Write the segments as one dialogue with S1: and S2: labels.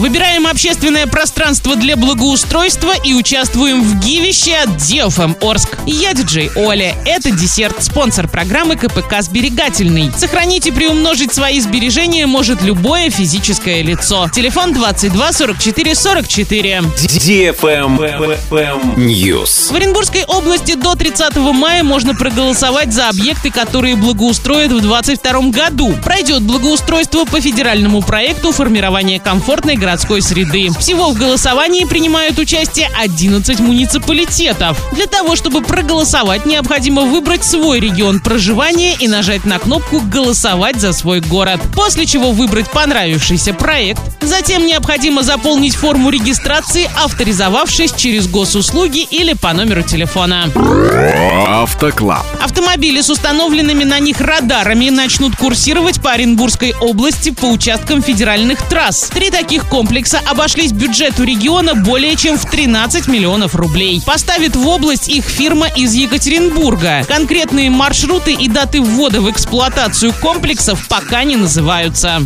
S1: Выбираем общественное пространство для благоустройства и участвуем в гивище от DFM Орск. Я диджей Оля. Это десерт, спонсор программы КПК «Сберегательный». Сохранить и приумножить свои сбережения может любое физическое лицо. Телефон 22 44 44.
S2: News.
S1: В Оренбургской области до 30 мая можно проголосовать за объекты, которые благоустроят в 2022 году. Пройдет благоустройство по федеральному проекту формирования комфортной городской среды. Всего в голосовании принимают участие 11 муниципалитетов. Для того, чтобы проголосовать, необходимо выбрать свой регион проживания и нажать на кнопку «Голосовать за свой город», после чего выбрать понравившийся проект. Затем необходимо заполнить форму регистрации, авторизовавшись через госуслуги или по номеру телефона.
S2: Автоклаб.
S1: Автомобили с установленными на них радарами начнут курсировать по Оренбургской области по участкам федеральных трасс. Три таких комплекса обошлись бюджету региона более чем в 13 миллионов рублей. Поставит в область их фирма из Екатеринбурга. Конкретные маршруты и даты ввода в эксплуатацию комплексов пока не называются.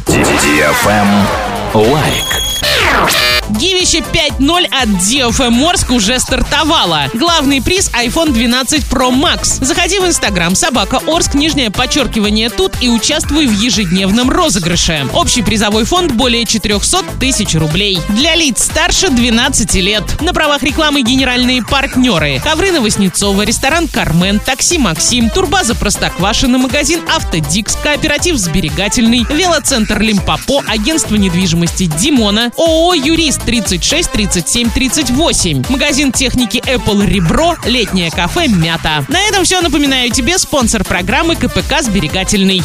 S2: Лайк.
S1: Гивище 5.0 от DFM Орск уже стартовало. Главный приз iPhone 12 Pro Max. Заходи в Инстаграм собака Орск, нижнее подчеркивание тут и участвуй в ежедневном розыгрыше. Общий призовой фонд более 400 тысяч рублей. Для лиц старше 12 лет. На правах рекламы генеральные партнеры. Ковры Воснецова, ресторан Кармен, такси Максим, турбаза Простоквашино, магазин Автодикс, кооператив Сберегательный, велоцентр Лимпопо, агентство недвижимости Димона, ООО Юрист 36 37 38, магазин техники Apple Ребро, летнее кафе Мята. На этом все. Напоминаю тебе спонсор программы КПК Сберегательный.